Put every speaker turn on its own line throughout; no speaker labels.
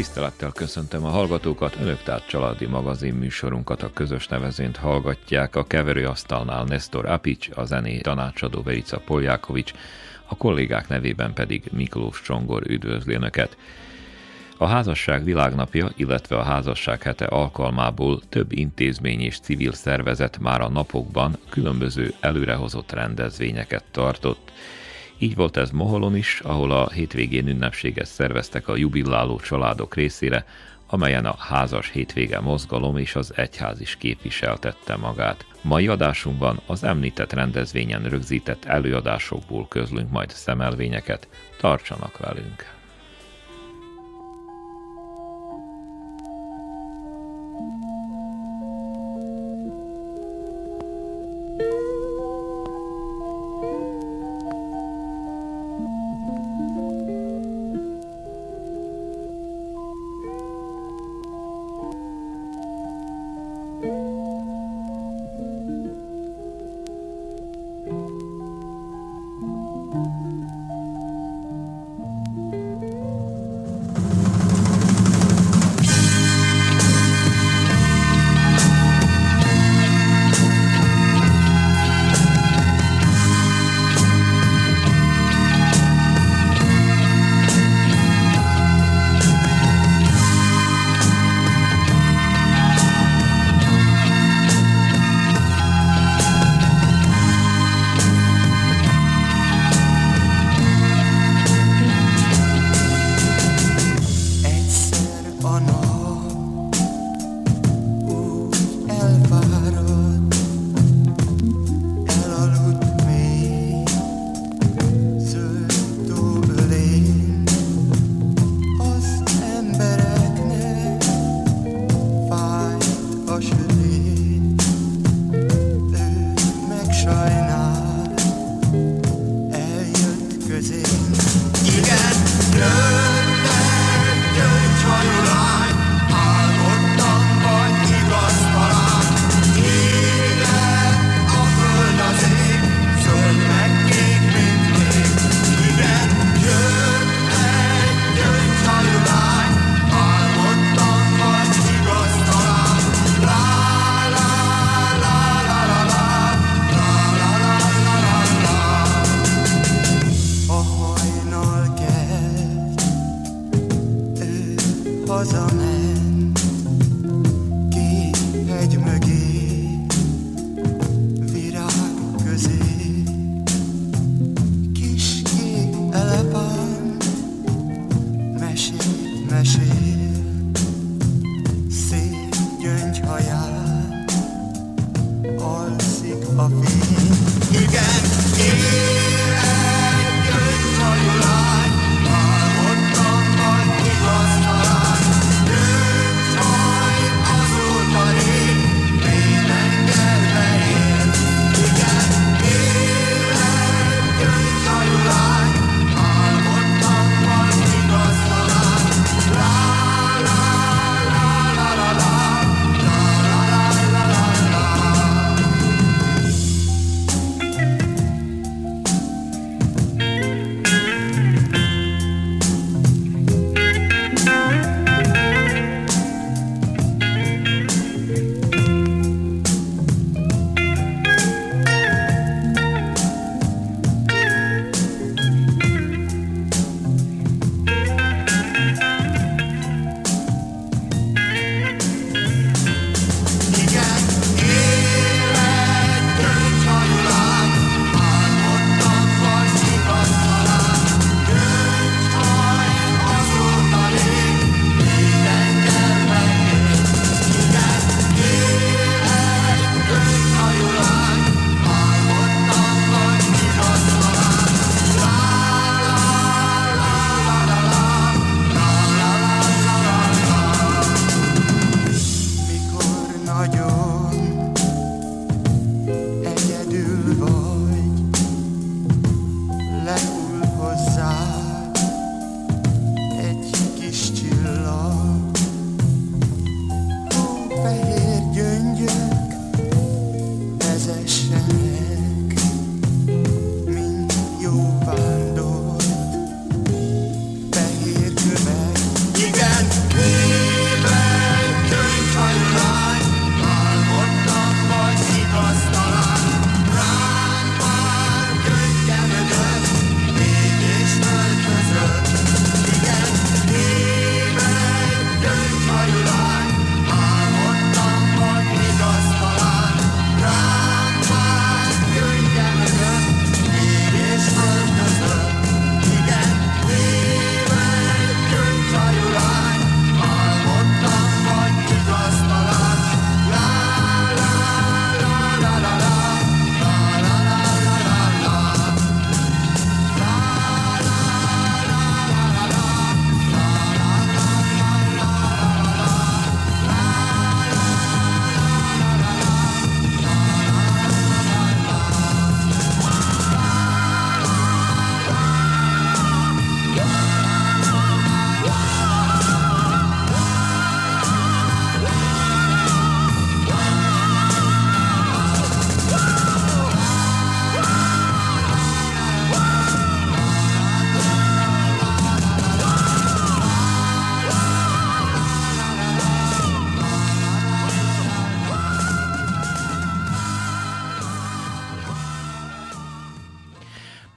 Tisztelettel köszöntöm a hallgatókat, önök tehát családi magazin műsorunkat a közös nevezént hallgatják. A keverőasztalnál Nestor Apics, a zené tanácsadó Verica Poljákovics, a kollégák nevében pedig Miklós Csongor üdvözli önöket. A házasság világnapja, illetve a házasság hete alkalmából több intézmény és civil szervezet már a napokban különböző előrehozott rendezvényeket tartott. Így volt ez Moholon is, ahol a hétvégén ünnepséget szerveztek a jubiláló családok részére, amelyen a házas hétvége mozgalom és az egyház is képviseltette magát. Mai adásunkban az említett rendezvényen rögzített előadásokból közlünk majd szemelvényeket. Tartsanak velünk!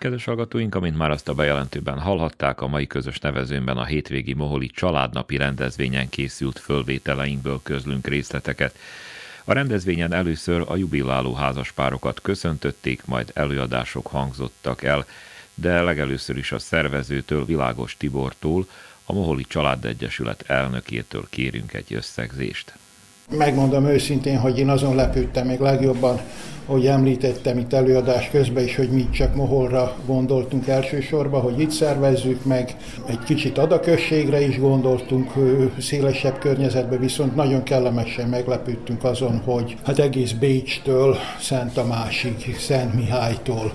Kedves hallgatóink, amint már azt a bejelentőben hallhatták, a mai közös nevezőnben a hétvégi Moholi családnapi rendezvényen készült fölvételeinkből közlünk részleteket. A rendezvényen először a jubiláló házaspárokat köszöntötték, majd előadások hangzottak el, de legelőször is a szervezőtől, Világos Tibortól, a Moholi Családegyesület elnökétől kérünk egy összegzést.
Megmondom őszintén, hogy én azon lepődtem még legjobban, hogy említettem itt előadás közben is, hogy mi csak Moholra gondoltunk elsősorban, hogy itt szervezzük meg, egy kicsit adakösségre is gondoltunk, szélesebb környezetben, viszont nagyon kellemesen meglepődtünk azon, hogy hát egész Bécstől, Szent Tamásig, Szent Mihálytól,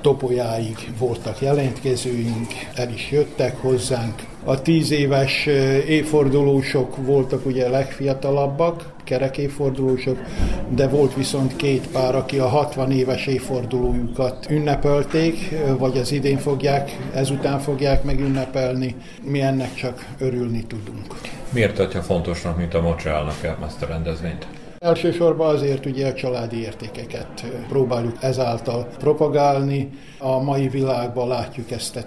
Topolyáig voltak jelentkezőink, el is jöttek hozzánk. A tíz éves évfordulósok voltak ugye legfiatalabbak, kerek évfordulósok, de volt viszont két pár, aki a 60 éves évfordulójukat ünnepelték, vagy az idén fogják, ezután fogják megünnepelni. Mi ennek csak örülni tudunk.
Miért tartja fontosnak, mint a Mocsállnak ezt a rendezvényt?
Elsősorban azért ugye a családi értékeket próbáljuk ezáltal propagálni. A mai világban látjuk ezt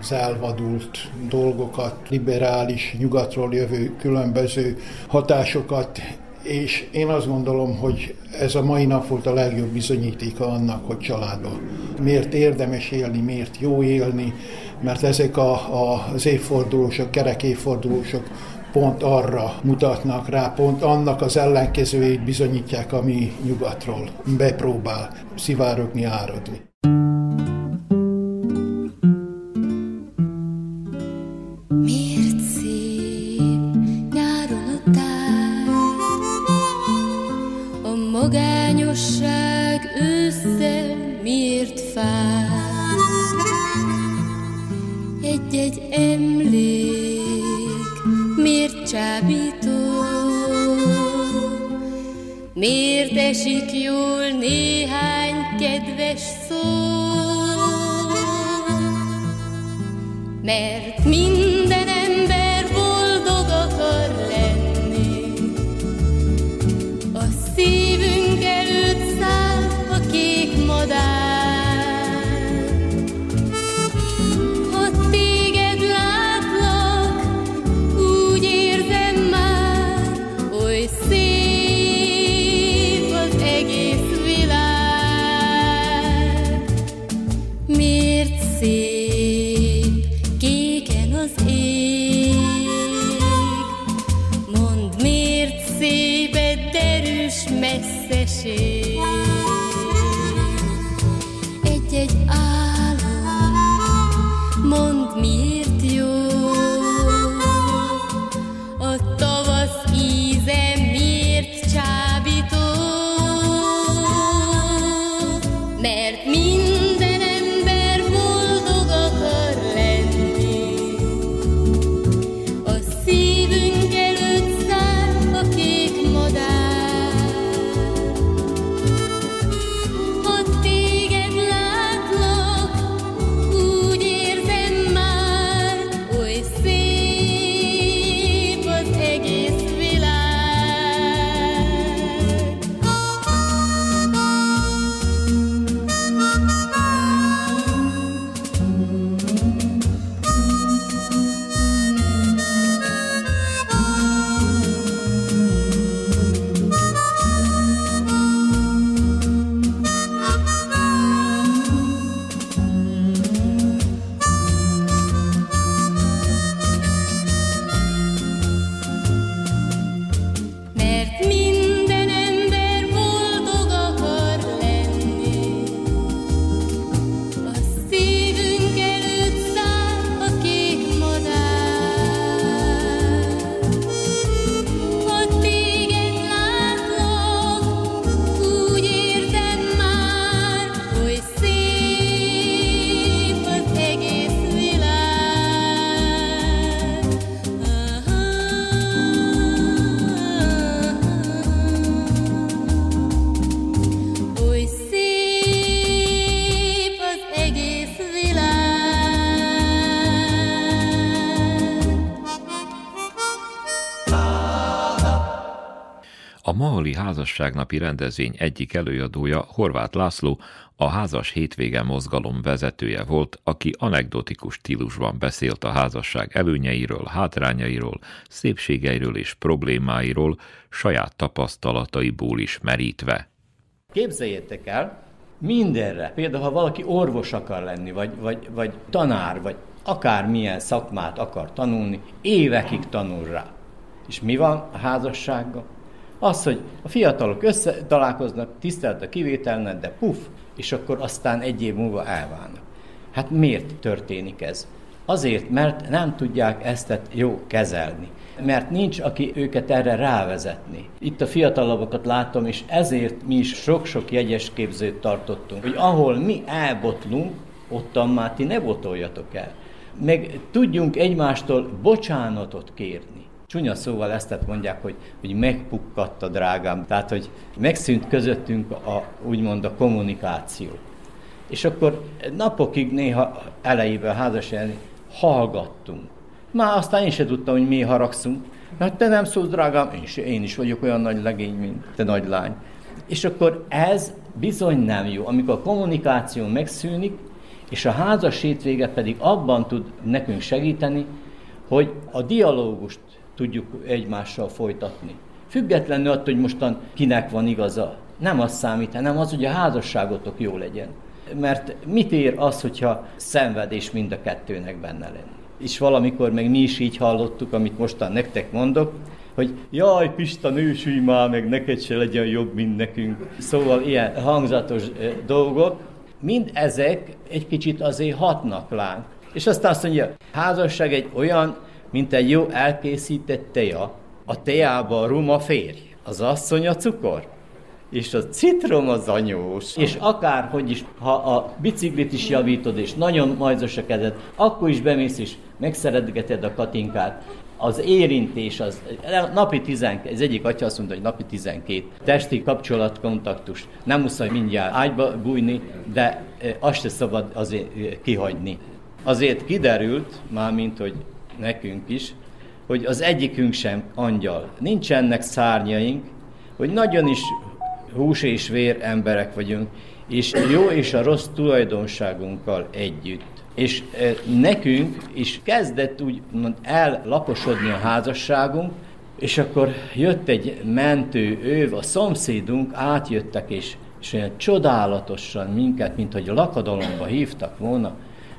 az elvadult dolgokat, liberális, nyugatról jövő különböző hatásokat, és én azt gondolom, hogy ez a mai nap volt a legjobb bizonyítéka annak, hogy családban miért érdemes élni, miért jó élni, mert ezek a, a, az évfordulósok, kerek évfordulósok pont arra mutatnak rá, pont annak az ellenkezőjét bizonyítják, ami nyugatról bepróbál szivárogni, áradni.
Esik jól néhány
házasságnapi rendezvény egyik előadója Horváth László, a házas hétvége mozgalom vezetője volt, aki anekdotikus stílusban beszélt a házasság előnyeiről, hátrányairól, szépségeiről és problémáiról, saját tapasztalataiból is merítve.
Képzeljétek el, mindenre, például ha valaki orvos akar lenni, vagy, vagy, vagy tanár, vagy akármilyen szakmát akar tanulni, évekig tanul rá. És mi van a házassággal? Az, hogy a fiatalok összetalálkoznak, tisztelt a kivételnek, de puf, és akkor aztán egy év múlva elválnak. Hát miért történik ez? Azért, mert nem tudják ezt jó kezelni. Mert nincs, aki őket erre rávezetni. Itt a fiatalabbakat látom, és ezért mi is sok-sok jegyes képzőt tartottunk, hogy ahol mi elbotlunk, ottan már ti ne botoljatok el. Meg tudjunk egymástól bocsánatot kérni. Csúnya szóval ezt mondják, hogy, hogy megpukkadt a drágám, tehát hogy megszűnt közöttünk a, úgymond a kommunikáció. És akkor napokig néha elejében házasságon hallgattunk. Már aztán én sem tudtam, hogy mi haragszunk. Hát te nem szólsz, drágám, én, is, én is vagyok olyan nagy legény, mint te nagy lány. És akkor ez bizony nem jó. Amikor a kommunikáció megszűnik, és a házas hétvége pedig abban tud nekünk segíteni, hogy a dialógust tudjuk egymással folytatni. Függetlenül attól, hogy mostan kinek van igaza. Nem az számít, hanem az, hogy a házasságotok jó legyen. Mert mit ér az, hogyha szenvedés mind a kettőnek benne lenni? És valamikor meg mi is így hallottuk, amit mostan nektek mondok, hogy jaj, Pista, nősülj már, meg neked se legyen jobb, mint nekünk. Szóval ilyen hangzatos dolgok, mind ezek egy kicsit azért hatnak lánk. És aztán azt mondja, házasság egy olyan, mint egy jó elkészített teja, a teába a rum a férj, az asszony a cukor, és a citrom az anyós. És akárhogy is, ha a biciklit is javítod, és nagyon majzos a kezed, akkor is bemész, és megszeretgeted a katinkát, az érintés, az napi 12, ez egyik atya azt mondta, hogy napi 12 testi kapcsolatkontaktus. Nem muszáj mindjárt ágyba bújni, de e, azt se szabad azért e, kihagyni. Azért kiderült, mármint, hogy nekünk is, hogy az egyikünk sem angyal. Nincsenek szárnyaink, hogy nagyon is hús és vér emberek vagyunk, és jó és a rossz tulajdonságunkkal együtt. És e, nekünk is kezdett úgy ellaposodni a házasságunk, és akkor jött egy mentő őv, a szomszédunk, átjöttek, és, és olyan csodálatosan minket, mint hogy lakadalomba hívtak volna,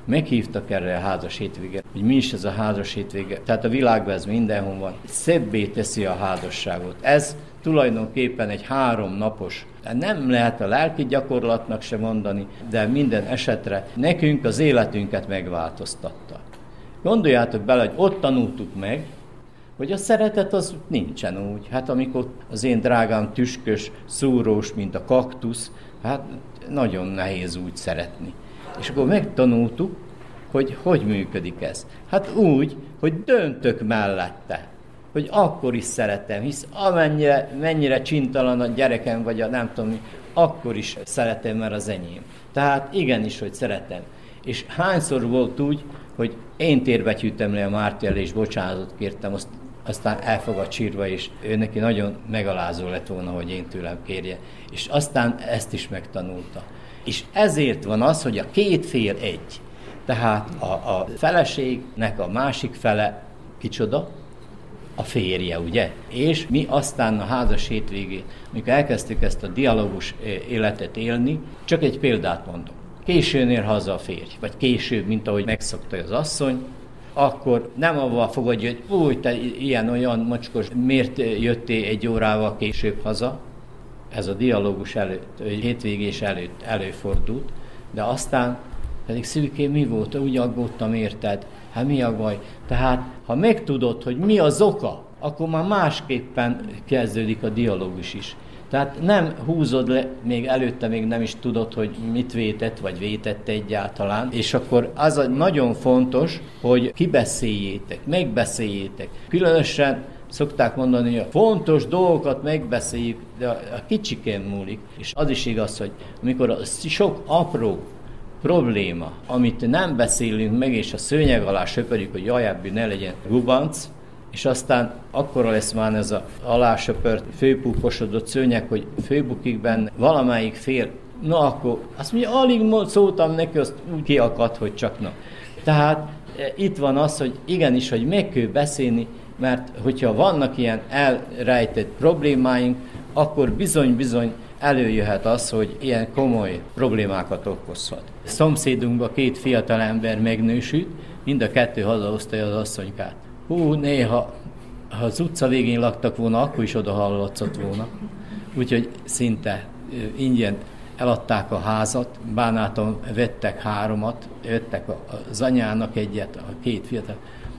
meghívtak erre a házas hétvégére, hogy mi is ez a házas hétvége. Tehát a világban ez mindenhol van. Szebbé teszi a házasságot. Ez tulajdonképpen egy három napos, nem lehet a lelki gyakorlatnak se mondani, de minden esetre nekünk az életünket megváltoztatta. Gondoljátok bele, hogy ott tanultuk meg, hogy a szeretet az nincsen úgy. Hát amikor az én drágám tüskös, szúrós, mint a kaktusz, hát nagyon nehéz úgy szeretni. És akkor megtanultuk, hogy hogy működik ez. Hát úgy, hogy döntök mellette, hogy akkor is szeretem, hisz amennyire, mennyire csintalan a gyerekem, vagy a nem tudom mi, akkor is szeretem, mert az enyém. Tehát igenis, hogy szeretem. És hányszor volt úgy, hogy én térbetyűjtem le a Márti és bocsánatot kértem, azt, aztán elfogad csírva, és ő neki nagyon megalázó lett volna, hogy én tőlem kérje. És aztán ezt is megtanulta. És ezért van az, hogy a két fél egy. Tehát a, a feleségnek a másik fele kicsoda? A férje, ugye? És mi aztán a házas hétvégén, mikor elkezdtük ezt a dialógus eh, életet élni, csak egy példát mondok. Későn ér haza a férj, vagy később, mint ahogy megszokta az asszony, akkor nem avval fogadja, hogy új, te ilyen-olyan mocskos, miért jöttél egy órával később haza, ez a dialógus előtt, hétvégés előtt előfordult, de aztán pedig szűkén mi volt, úgy aggódtam érted, hát mi a baj? Tehát, ha megtudod, hogy mi az oka, akkor már másképpen kezdődik a dialógus is. Tehát nem húzod le, még előtte még nem is tudod, hogy mit vétett, vagy vétett egyáltalán, és akkor az a nagyon fontos, hogy kibeszéljétek, megbeszéljétek. Különösen Szokták mondani, hogy fontos dolgokat megbeszéljük, de a kicsikén múlik. És az is igaz, hogy amikor a sok apró probléma, amit nem beszélünk meg, és a szőnyeg alá söpörjük, hogy jaj, ne legyen gubanc,
és aztán akkora lesz már ez a alásöpört, főpúposodott szőnyek, hogy főbukik benne valamelyik fél, na akkor azt mondja, alig szóltam neki, azt úgy kiakadt, hogy csak na. Tehát e, itt van az, hogy igenis, hogy meg kell beszélni, mert hogyha vannak ilyen elrejtett problémáink, akkor bizony-bizony előjöhet az, hogy ilyen komoly problémákat okozhat. Szomszédunkban két fiatal ember megnősült, mind a kettő hazahozta az asszonykát. Hú, néha, ha az utca végén laktak volna, akkor is oda hallatszott volna. Úgyhogy szinte ingyen eladták a házat, bánáton vettek háromat, vettek az anyának egyet, a két fiatal,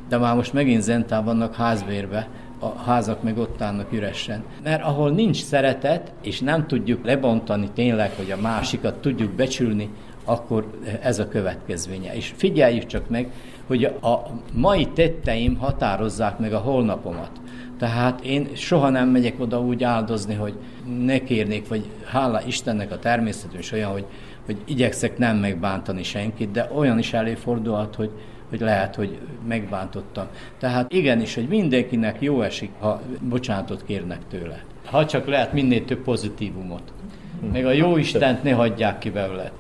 de már most megint zentán vannak házbérbe, a házak meg ott állnak üresen. Mert ahol nincs szeretet, és nem tudjuk lebontani tényleg, hogy a másikat tudjuk becsülni, akkor ez a következménye. És figyeljük csak meg, hogy a mai tetteim határozzák meg a holnapomat. Tehát én soha nem megyek oda úgy áldozni, hogy ne kérnék, vagy hála Istennek a természetünk is olyan, hogy, hogy igyekszek nem megbántani senkit, de olyan is előfordulhat, hogy, hogy lehet, hogy megbántottam. Tehát igenis, hogy mindenkinek jó esik, ha bocsánatot kérnek tőle. Ha csak lehet minél több pozitívumot. Meg a jó Istent ne hagyják ki belőle.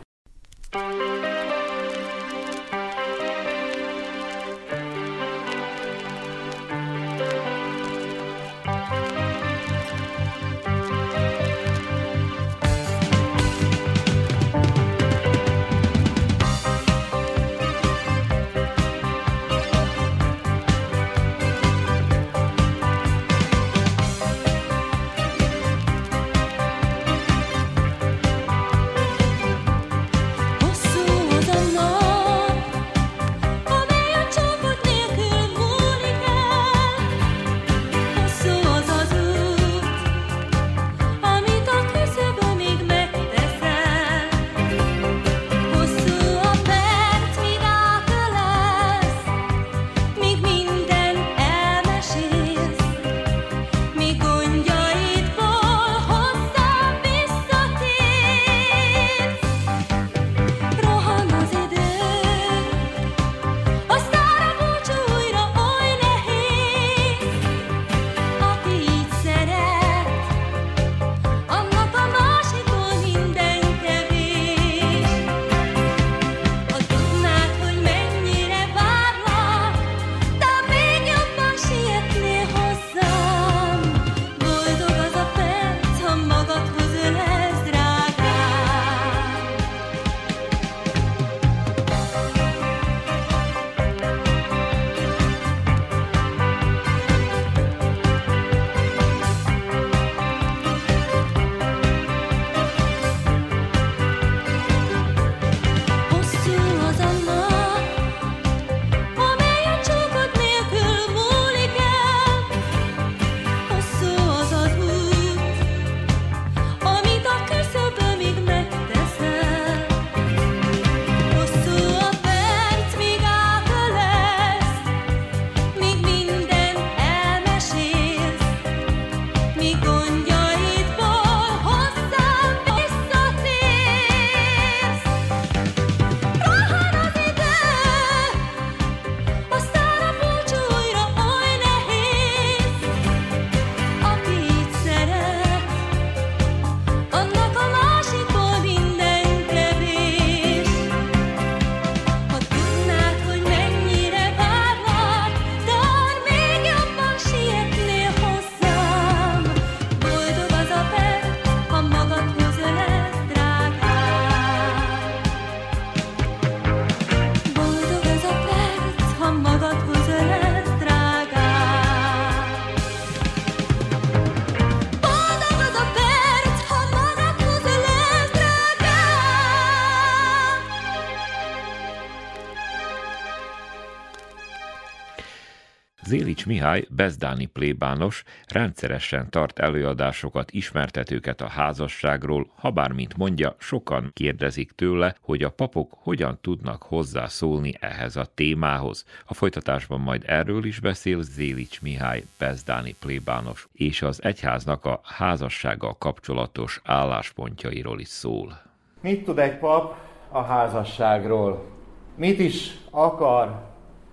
Zélics Mihály, bezdáni plébános, rendszeresen tart előadásokat, ismertetőket a házasságról, ha bár mint mondja, sokan kérdezik tőle, hogy a papok hogyan tudnak hozzászólni ehhez a témához. A folytatásban majd erről is beszél Zélics Mihály, bezdáni plébános, és az egyháznak a házassággal kapcsolatos álláspontjairól is szól.
Mit tud egy pap a házasságról? Mit is akar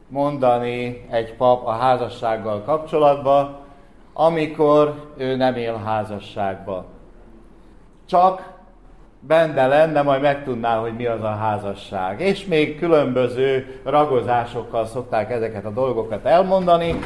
mondani egy pap a házassággal kapcsolatban, amikor ő nem él házasságba. Csak benne lenne, majd megtudná, hogy mi az a házasság. És még különböző ragozásokkal szokták ezeket a dolgokat elmondani,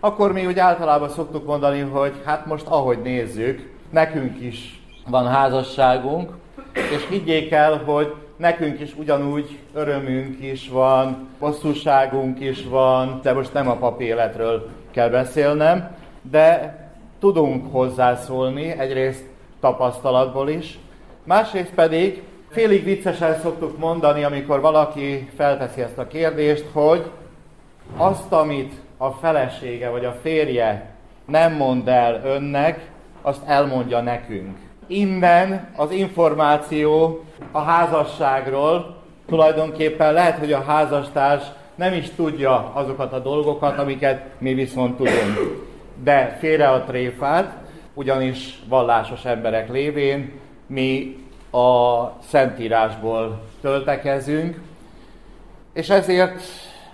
akkor mi úgy általában szoktuk mondani, hogy hát most ahogy nézzük, nekünk is van házasságunk, és higgyék el, hogy nekünk is ugyanúgy örömünk is van, bosszúságunk is van, de most nem a papéletről kell beszélnem, de tudunk hozzászólni, egyrészt tapasztalatból is, másrészt pedig félig viccesen szoktuk mondani, amikor valaki felteszi ezt a kérdést, hogy azt, amit a felesége vagy a férje nem mond el önnek, azt elmondja nekünk. Innen az információ a házasságról tulajdonképpen lehet, hogy a házastárs nem is tudja azokat a dolgokat, amiket mi viszont tudunk. De félre a tréfát, ugyanis vallásos emberek lévén mi a Szentírásból töltekezünk, és ezért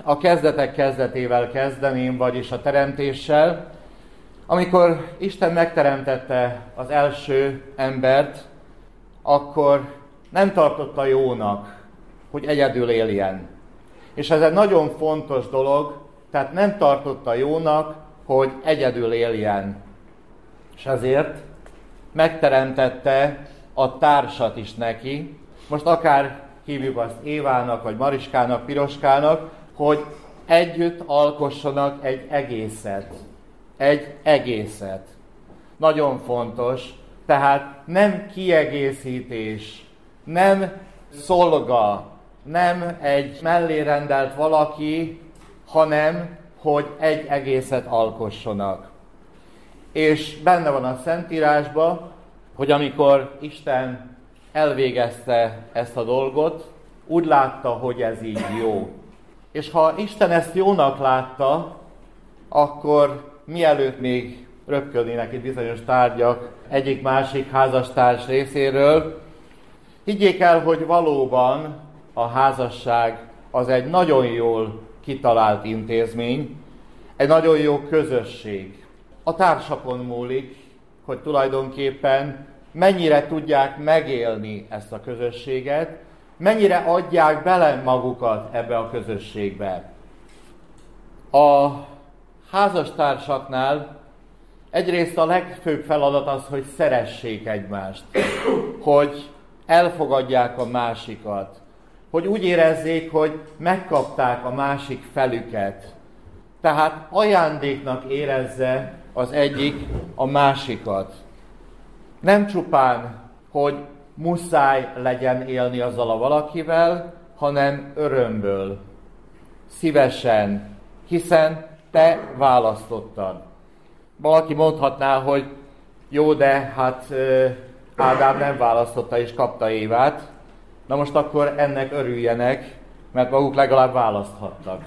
a kezdetek kezdetével kezdeném, vagyis a teremtéssel. Amikor Isten megteremtette az első embert, akkor nem tartotta jónak, hogy egyedül éljen. És ez egy nagyon fontos dolog, tehát nem tartotta jónak, hogy egyedül éljen. És ezért megteremtette a társat is neki. Most akár hívjuk azt Évának, vagy Mariskának, Piroskának, hogy együtt alkossanak egy egészet. Egy egészet. Nagyon fontos. Tehát nem kiegészítés, nem szolga, nem egy mellé rendelt valaki, hanem hogy egy egészet alkossanak. És benne van a Szentírásban, hogy amikor Isten elvégezte ezt a dolgot, úgy látta, hogy ez így jó. És ha Isten ezt jónak látta, akkor mielőtt még röpködnének itt bizonyos tárgyak egyik-másik házastárs részéről, higgyék el, hogy valóban a házasság az egy nagyon jól kitalált intézmény, egy nagyon jó közösség. A társakon múlik, hogy tulajdonképpen mennyire tudják megélni ezt a közösséget, mennyire adják bele magukat ebbe a közösségbe. A házastársaknál egyrészt a legfőbb feladat az, hogy szeressék egymást, hogy elfogadják a másikat, hogy úgy érezzék, hogy megkapták a másik felüket. Tehát ajándéknak érezze az egyik a másikat. Nem csupán, hogy muszáj legyen élni azzal a valakivel, hanem örömből, szívesen, hiszen te választottad. Valaki mondhatná, hogy jó, de hát Ádám nem választotta és kapta Évát. Na most akkor ennek örüljenek, mert maguk legalább választhattak.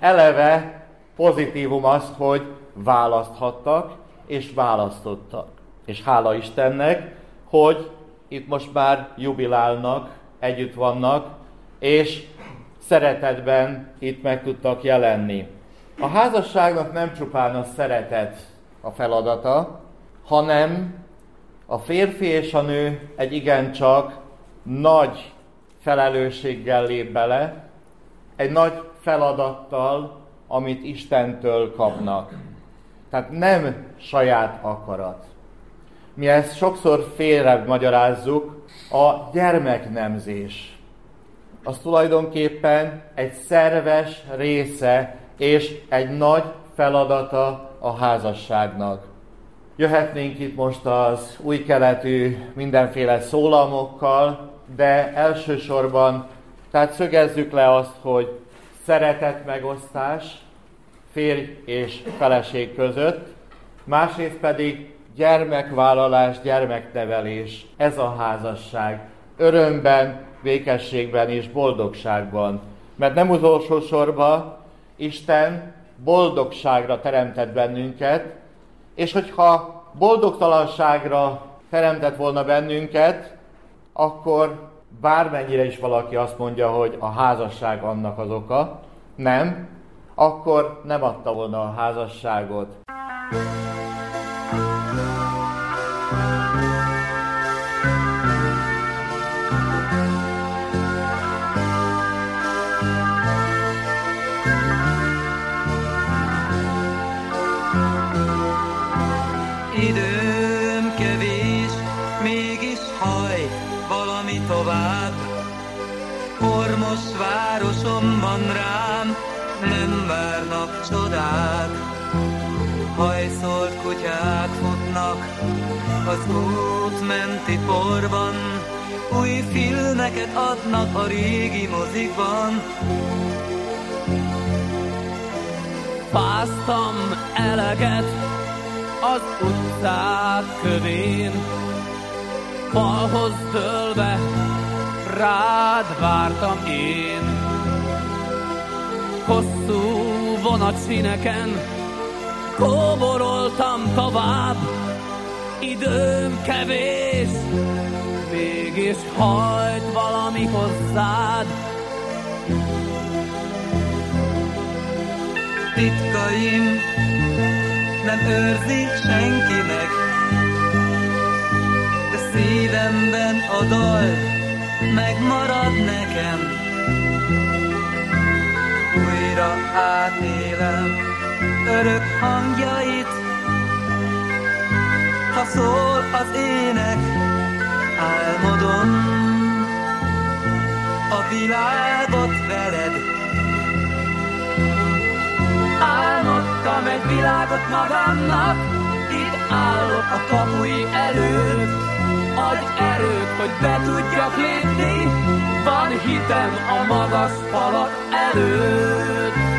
Eleve pozitívum az, hogy választhattak és választottak. És hála Istennek, hogy itt most már jubilálnak, együtt vannak, és szeretetben itt meg tudtak jelenni. A házasságnak nem csupán a szeretet a feladata, hanem a férfi és a nő egy igencsak nagy felelősséggel lép bele, egy nagy feladattal, amit Istentől kapnak. Tehát nem saját akarat. Mi ezt sokszor félre magyarázzuk, a gyermeknemzés. Az tulajdonképpen egy szerves része és egy nagy feladata a házasságnak. Jöhetnénk itt most az új keletű mindenféle szólamokkal, de elsősorban, tehát szögezzük le azt, hogy szeretet megosztás férj és feleség között, másrészt pedig gyermekvállalás, gyermeknevelés, ez a házasság. Örömben, békességben és boldogságban. Mert nem utolsó sorban Isten boldogságra teremtett bennünket, és hogyha boldogtalanságra teremtett volna bennünket, akkor bármennyire is valaki azt mondja, hogy a házasság annak az oka, nem, akkor nem adta volna a házasságot.
Időm Ormos városomban rám nem várnak csodák. Hajszolt kutyák futnak az út menti porban, új filmeket adnak a régi mozikban.
Fáztam eleget az utcák kövén, falhoz dőlve rád vártam én. Hosszú vonatszíneken kóboroltam tovább, időm kevés, mégis hajt valami hozzád.
Titkaim nem őrzi senkinek, de szívemben a dal megmarad nekem. Újra átélem örök hangjait, ha szól az ének, álmodom a világot veled.
Álmodtam egy világot magamnak, itt állok a kapui előtt. Adj erőt, hogy be tudjak lépni, van hitem a magas falak előtt.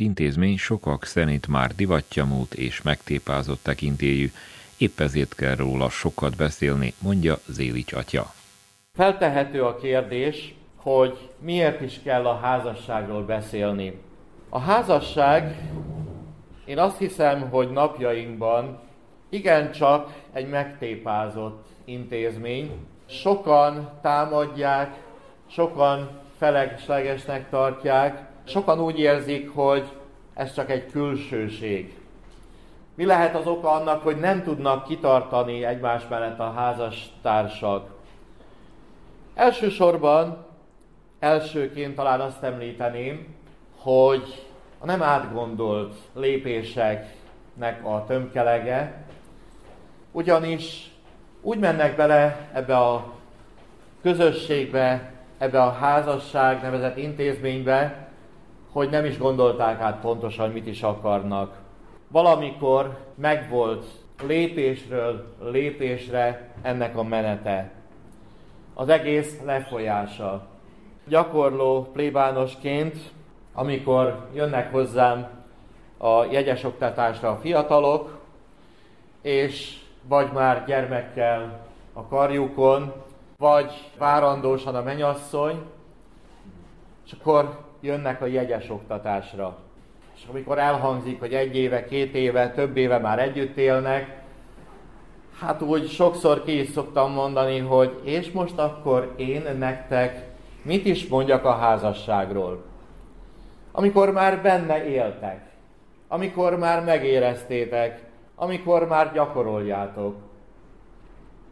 Mint intézmény sokak szerint már divattyamút és megtépázott tekintélyű, épp ezért kell róla sokat beszélni, mondja Zélics atya.
Feltehető a kérdés, hogy miért is kell a házasságról beszélni. A házasság, én azt hiszem, hogy napjainkban igencsak egy megtépázott intézmény. Sokan támadják, sokan feleslegesnek tartják, sokan úgy érzik, hogy ez csak egy külsőség. Mi lehet az oka annak, hogy nem tudnak kitartani egymás mellett a házastársak? Elsősorban, elsőként talán azt említeném, hogy a nem átgondolt lépéseknek a tömkelege, ugyanis úgy mennek bele ebbe a közösségbe, ebbe a házasság nevezett intézménybe, hogy nem is gondolták át pontosan, mit is akarnak. Valamikor megvolt lépésről lépésre ennek a menete. Az egész lefolyása. Gyakorló plébánosként, amikor jönnek hozzám a jegyes oktatásra a fiatalok, és vagy már gyermekkel a karjukon, vagy várandósan a menyasszony, és akkor jönnek a jegyes oktatásra. És amikor elhangzik, hogy egy éve, két éve, több éve már együtt élnek, hát úgy sokszor ki is szoktam mondani, hogy és most akkor én nektek mit is mondjak a házasságról. Amikor már benne éltek, amikor már megéreztétek, amikor már gyakoroljátok.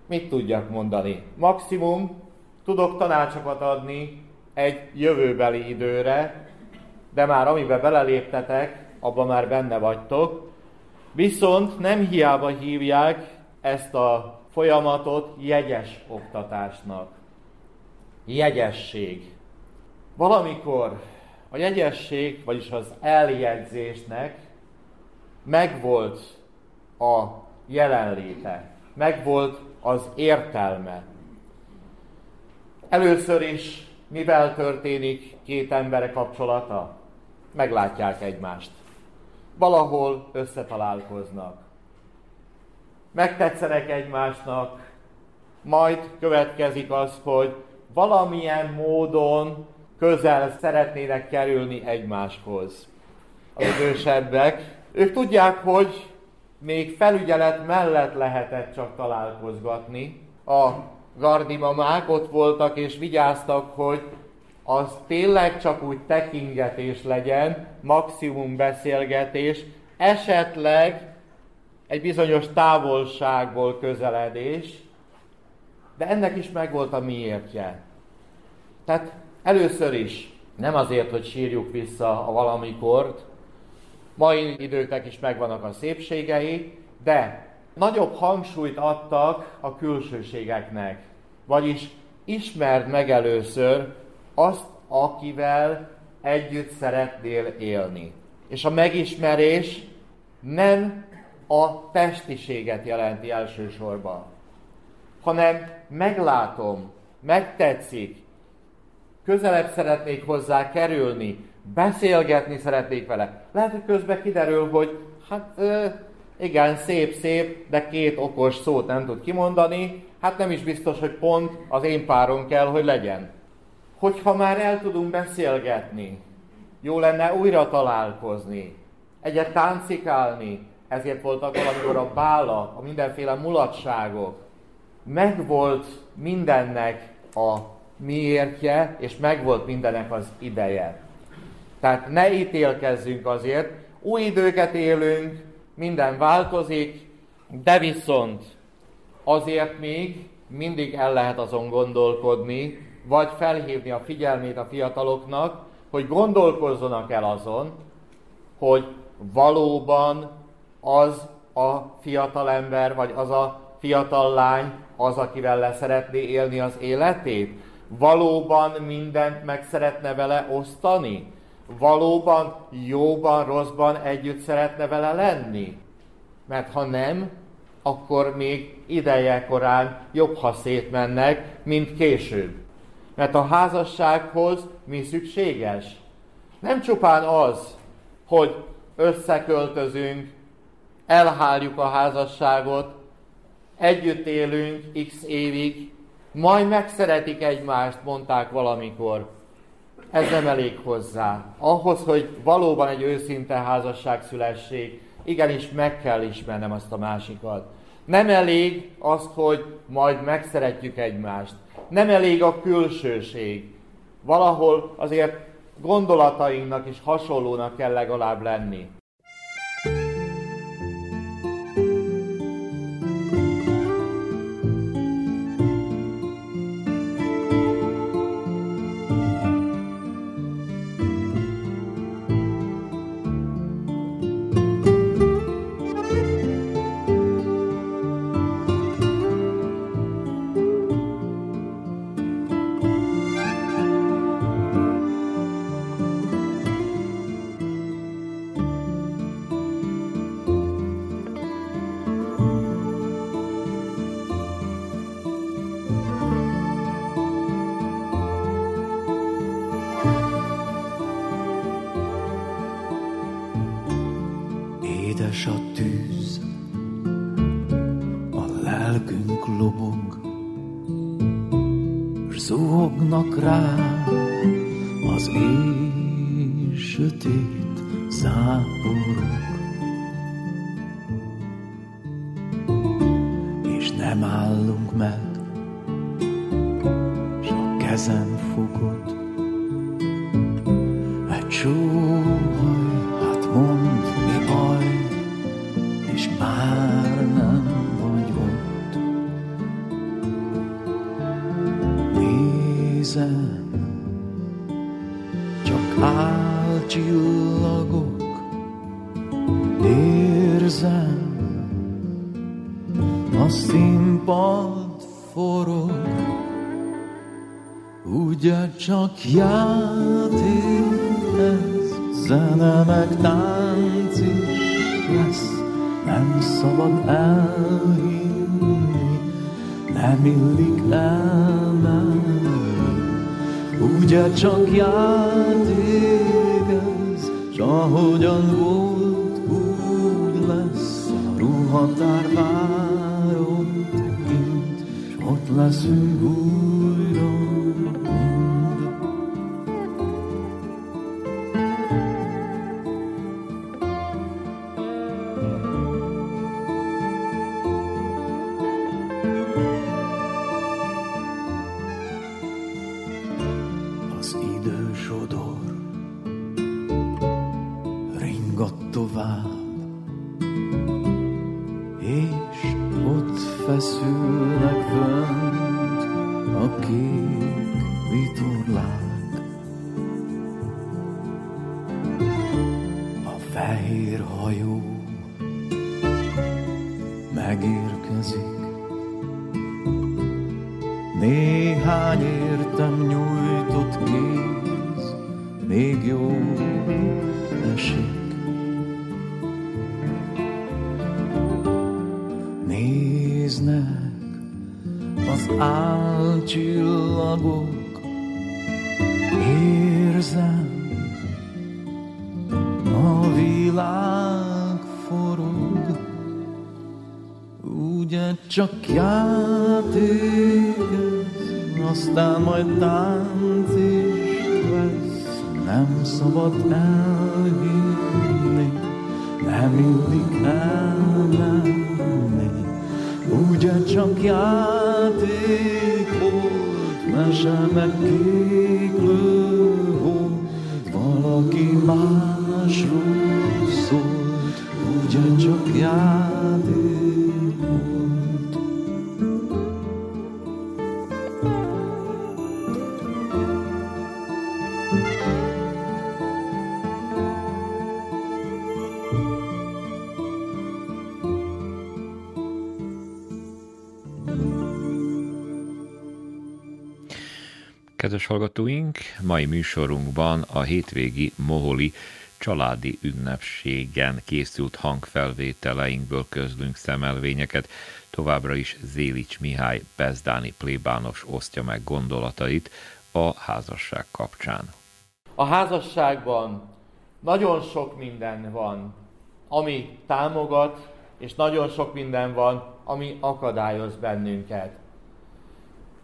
Mit tudjak mondani? Maximum tudok tanácsokat adni egy jövőbeli időre, de már amiben beleléptetek, abban már benne vagytok. Viszont nem hiába hívják ezt a folyamatot jegyes oktatásnak. Jegyesség. Valamikor a jegyesség, vagyis az eljegyzésnek megvolt a jelenléte, megvolt az értelme. Először is mivel történik két ember kapcsolata? Meglátják egymást. Valahol összetalálkoznak. Megtetszenek egymásnak, majd következik az, hogy valamilyen módon közel szeretnének kerülni egymáshoz. Az idősebbek, ők tudják, hogy még felügyelet mellett lehetett csak találkozgatni. A gardimamák ott voltak és vigyáztak, hogy az tényleg csak úgy tekingetés legyen, maximum beszélgetés, esetleg egy bizonyos távolságból közeledés, de ennek is megvolt a miértje. Tehát először is nem azért, hogy sírjuk vissza a valamikort, mai időknek is megvannak a szépségei, de nagyobb hangsúlyt adtak a külsőségeknek. Vagyis ismerd meg először azt, akivel együtt szeretnél élni. És a megismerés nem a testiséget jelenti elsősorban, hanem meglátom, megtetszik, közelebb szeretnék hozzá kerülni, beszélgetni szeretnék vele. Lehet, hogy közben kiderül, hogy hát igen, szép-szép, de két okos szót nem tud kimondani, hát nem is biztos, hogy pont az én párom kell, hogy legyen. Hogyha már el tudunk beszélgetni, jó lenne újra találkozni, egyet táncikálni, ezért voltak valamikor a bálak, a mindenféle mulatságok. Megvolt mindennek a miértje, és megvolt mindennek az ideje. Tehát ne ítélkezzünk azért, új időket élünk, minden változik, de viszont azért még mindig el lehet azon gondolkodni, vagy felhívni a figyelmét a fiataloknak, hogy gondolkozzanak el azon, hogy valóban az a fiatal ember, vagy az a fiatal lány az, akivel leszeretné élni az életét? Valóban mindent meg szeretne vele osztani? valóban jóban, rosszban együtt szeretne vele lenni? Mert ha nem, akkor még ideje korán jobb, ha szétmennek, mint később. Mert a házassághoz mi szükséges? Nem csupán az, hogy összeköltözünk, elháljuk a házasságot, együtt élünk x évig, majd megszeretik egymást, mondták valamikor. Ez nem elég hozzá. Ahhoz, hogy valóban egy őszinte házasság szülessék, igenis meg kell ismernem azt a másikat. Nem elég az, hogy majd megszeretjük egymást. Nem elég a külsőség. Valahol azért gondolatainknak is hasonlónak kell legalább lenni.
A színpad forog, ugye csak játék ez, zene meg tánc is lesz, nem szabad elhinni, nem illik elmenni, ugye csak játék ez, s ahogyan volt, úgy lesz, ruhatár tekint, s ott csak játék ez, aztán majd tánc is lesz, nem szabad elhinni, nem illik elmenni, ugye csak játék volt, mese meg kéklő volt, valaki másról szólt, ugye csak játék
hallgatóink, mai műsorunkban a hétvégi Moholi családi ünnepségen készült hangfelvételeinkből közlünk szemelvényeket. Továbbra is Zélics Mihály Bezdáni plébános osztja meg gondolatait a házasság kapcsán.
A házasságban nagyon sok minden van, ami támogat, és nagyon sok minden van, ami akadályoz bennünket.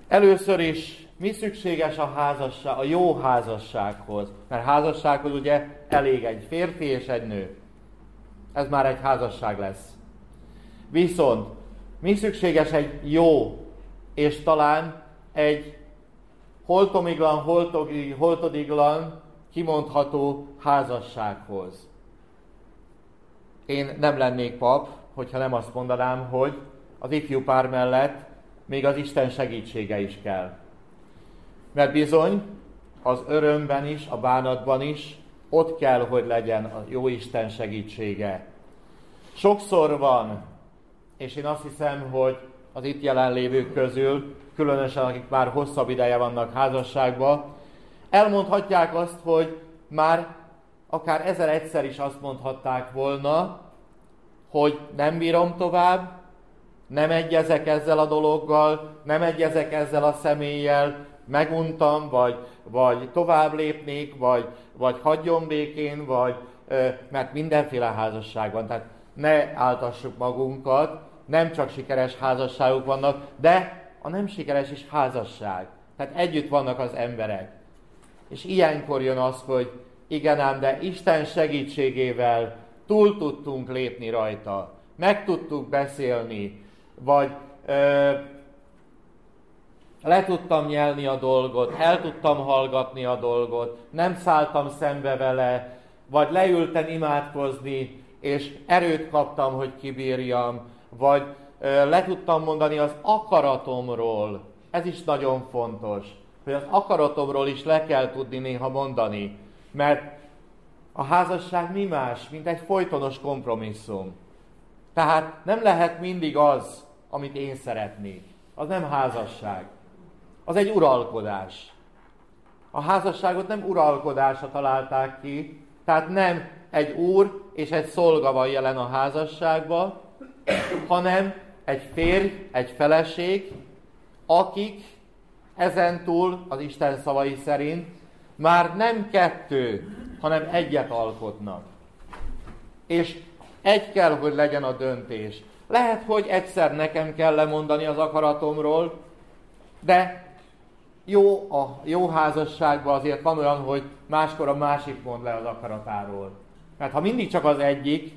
Először is mi szükséges a házasság, a jó házassághoz? Mert házassághoz ugye elég egy férfi és egy nő. Ez már egy házasság lesz. Viszont mi szükséges egy jó, és talán egy holtomiglan, holtodiglan kimondható házassághoz. Én nem lennék pap, hogyha nem azt mondanám, hogy az ifjú pár mellett még az Isten segítsége is kell. Mert bizony, az örömben is, a bánatban is ott kell, hogy legyen a jó Isten segítsége. Sokszor van, és én azt hiszem, hogy az itt jelenlévők közül, különösen akik már hosszabb ideje vannak házasságban, elmondhatják azt, hogy már akár ezer egyszer is azt mondhatták volna, hogy nem bírom tovább, nem egyezek ezzel a dologgal, nem egyezek ezzel a személlyel, meguntam, vagy, vagy tovább lépnék, vagy, vagy hagyjon békén, vagy, mert mindenféle házasság van. Tehát ne áltassuk magunkat, nem csak sikeres házasságok vannak, de a nem sikeres is házasság. Tehát együtt vannak az emberek. És ilyenkor jön az, hogy igen ám, de Isten segítségével túl tudtunk lépni rajta, meg tudtuk beszélni, vagy ö, le tudtam nyelni a dolgot, el tudtam hallgatni a dolgot, nem szálltam szembe vele, vagy leültem imádkozni, és erőt kaptam, hogy kibírjam, vagy ö, le tudtam mondani az akaratomról. Ez is nagyon fontos, hogy az akaratomról is le kell tudni néha mondani, mert a házasság mi más, mint egy folytonos kompromisszum. Tehát nem lehet mindig az, amit én szeretnék. Az nem házasság. Az egy uralkodás. A házasságot nem uralkodásra találták ki, tehát nem egy úr és egy szolga van jelen a házasságban, hanem egy férj, egy feleség, akik ezentúl az Isten szavai szerint már nem kettő, hanem egyet alkotnak. És egy kell, hogy legyen a döntés. Lehet, hogy egyszer nekem kell lemondani az akaratomról, de jó a jó házasságban azért van olyan, hogy máskor a másik mond le az akaratáról. Mert ha mindig csak az egyik,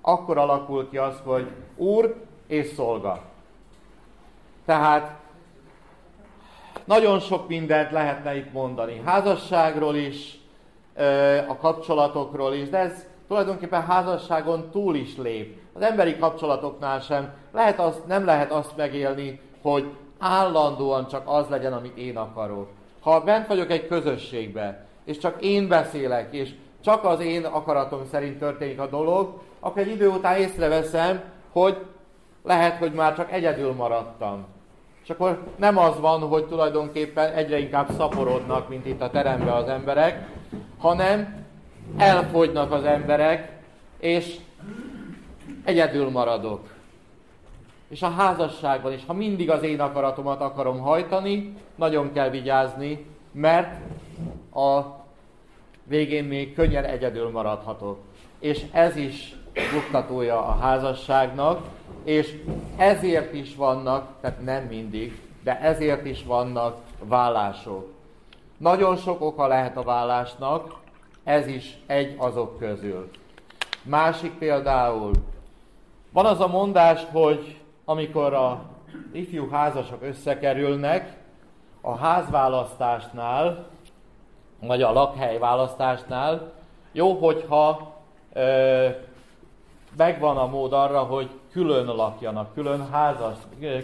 akkor alakul ki az, hogy úr és szolga. Tehát nagyon sok mindent lehetne itt mondani. Házasságról is, a kapcsolatokról is, de ez tulajdonképpen házasságon túl is lép. Az emberi kapcsolatoknál sem lehet azt, nem lehet azt megélni, hogy állandóan csak az legyen, amit én akarok. Ha bent vagyok egy közösségbe, és csak én beszélek, és csak az én akaratom szerint történik a dolog, akkor egy idő után észreveszem, hogy lehet, hogy már csak egyedül maradtam. És akkor nem az van, hogy tulajdonképpen egyre inkább szaporodnak, mint itt a teremben az emberek, hanem elfogynak az emberek, és egyedül maradok. És a házasságban is, ha mindig az én akaratomat akarom hajtani, nagyon kell vigyázni, mert a végén még könnyen egyedül maradhatok. És ez is buktatója a házasságnak, és ezért is vannak, tehát nem mindig, de ezért is vannak vállások. Nagyon sok oka lehet a vállásnak, ez is egy azok közül. Másik például, van az a mondás, hogy amikor a ifjú házasok összekerülnek, a házválasztásnál, vagy a lakhely választásnál, jó, hogyha ö, megvan a mód arra, hogy külön lakjanak, külön, házas,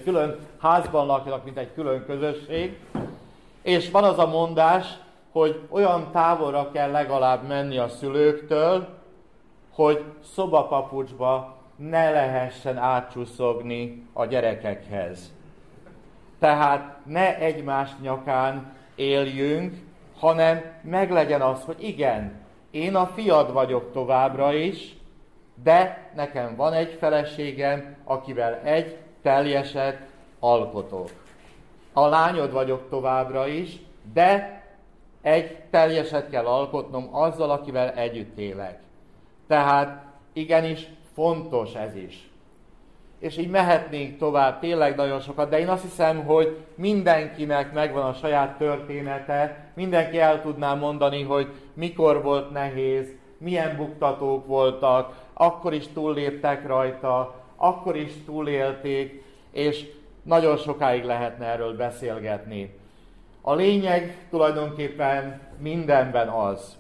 külön házban lakjanak, mint egy külön közösség. És van az a mondás, hogy olyan távolra kell legalább menni a szülőktől, hogy szobapapucsba ne lehessen átcsuszogni a gyerekekhez. Tehát ne egymás nyakán éljünk, hanem meglegyen az, hogy igen, én a fiad vagyok továbbra is, de nekem van egy feleségem, akivel egy teljeset alkotok. A lányod vagyok továbbra is, de egy teljeset kell alkotnom azzal, akivel együtt élek. Tehát igenis fontos ez is. És így mehetnénk tovább tényleg nagyon sokat, de én azt hiszem, hogy mindenkinek megvan a saját története, mindenki el tudná mondani, hogy mikor volt nehéz, milyen buktatók voltak, akkor is túlléptek rajta, akkor is túlélték, és nagyon sokáig lehetne erről beszélgetni. A lényeg tulajdonképpen mindenben az,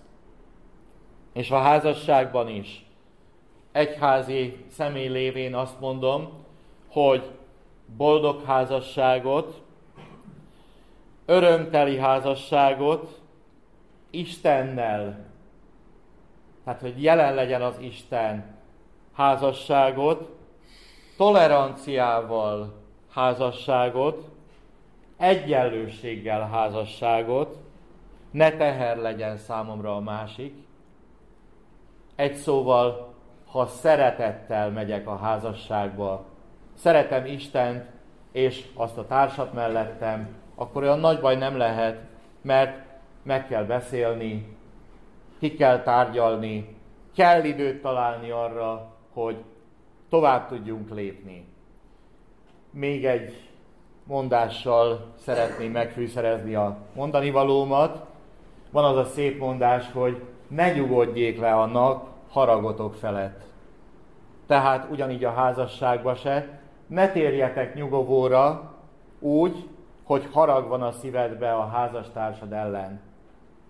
és a házasságban is. Egyházi személy lévén azt mondom, hogy boldog házasságot, örömteli házasságot Istennel tehát hogy jelen legyen az Isten házasságot, toleranciával házasságot, egyenlőséggel házasságot, ne teher legyen számomra a másik. Egy szóval, ha szeretettel megyek a házasságba, szeretem Istent és azt a társat mellettem, akkor olyan nagy baj nem lehet, mert meg kell beszélni, ki kell tárgyalni, kell időt találni arra, hogy
tovább tudjunk lépni. Még egy mondással szeretném megfűszerezni a mondani valómat. Van az a szép mondás, hogy ne nyugodjék le a nap haragotok felett. Tehát ugyanígy a házasságba se, ne térjetek nyugovóra úgy, hogy harag van a szívedbe a házastársad ellen.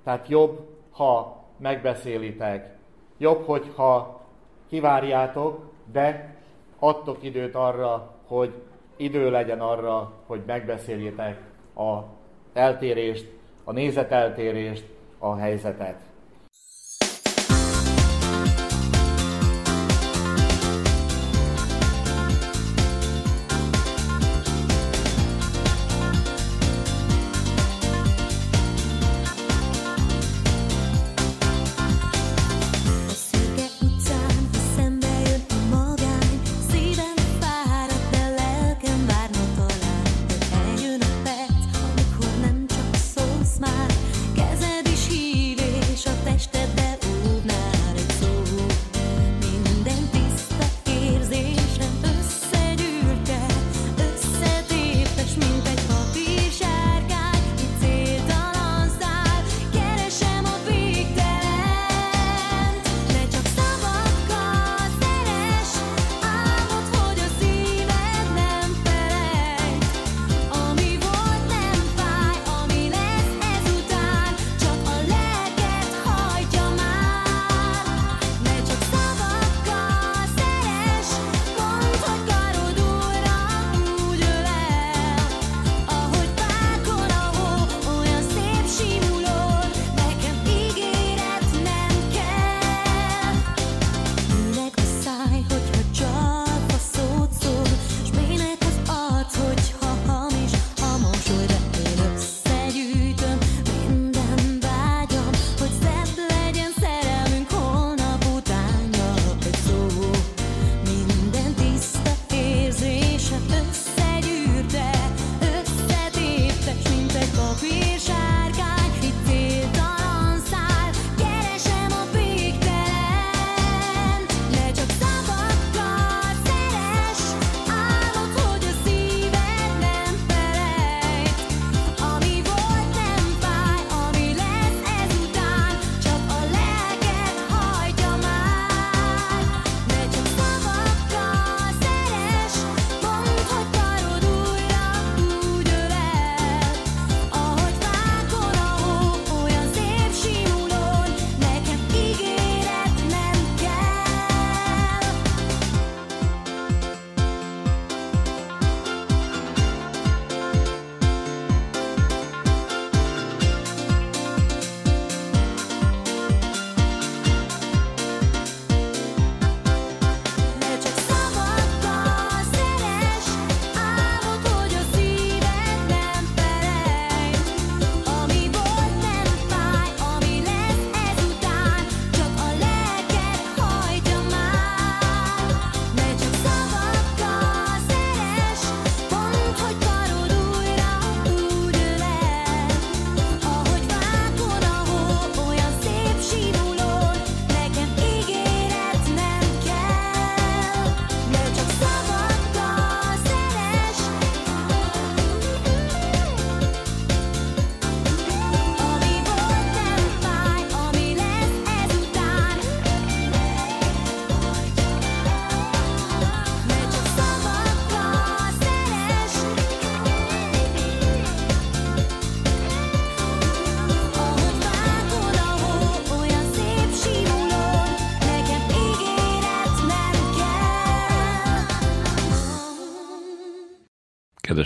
Tehát jobb, ha megbeszélitek, jobb, hogyha kivárjátok, de adtok időt arra, hogy idő legyen arra, hogy megbeszéljétek a eltérést, a nézeteltérést, a helyzetet.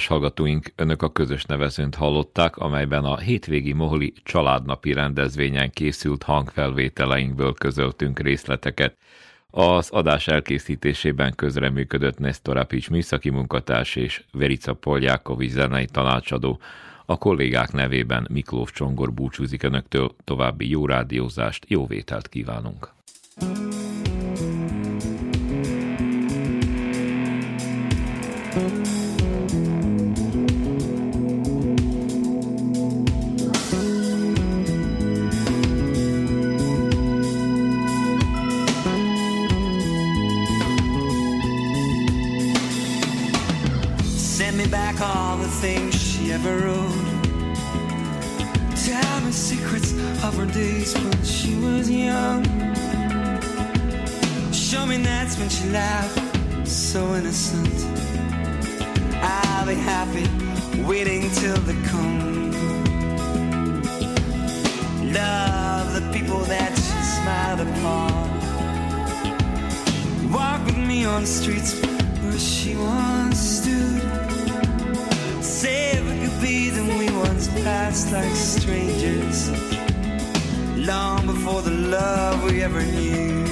Kedves hallgatóink, önök a közös nevezőnt hallották, amelyben a hétvégi Moholi családnapi rendezvényen készült hangfelvételeinkből közöltünk részleteket. Az adás elkészítésében közreműködött Nestor Apics műszaki munkatárs és Verica Poljákovics zenei tanácsadó. A kollégák nevében Miklós Csongor búcsúzik önöktől, további jó rádiózást, jó vételt kívánunk!
She so innocent. I'll be happy waiting till they come. Love the people that she smiled upon. Walk with me on streets where she once stood. Say we could be then we once passed like strangers. Long before the love we ever knew.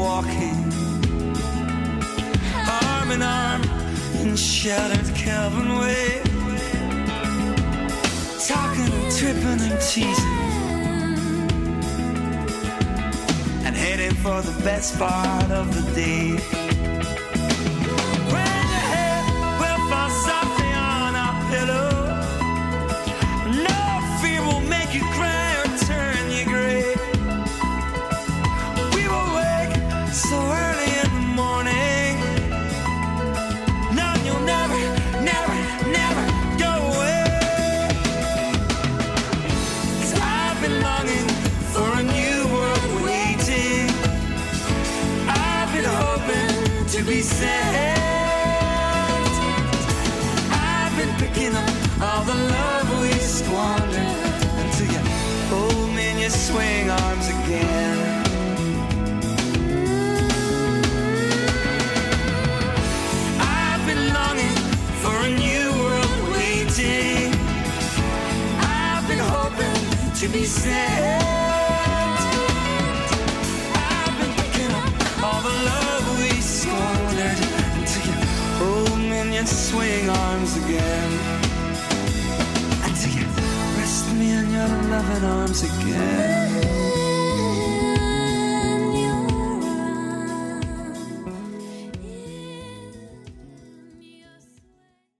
walking arm in arm in sheltered Calvin Way, talking and tripping and teasing, and heading for the best part of the day. To be saved. I've been picking up all the love we until you in your swing arms again. Until you rest me in your loving arms again.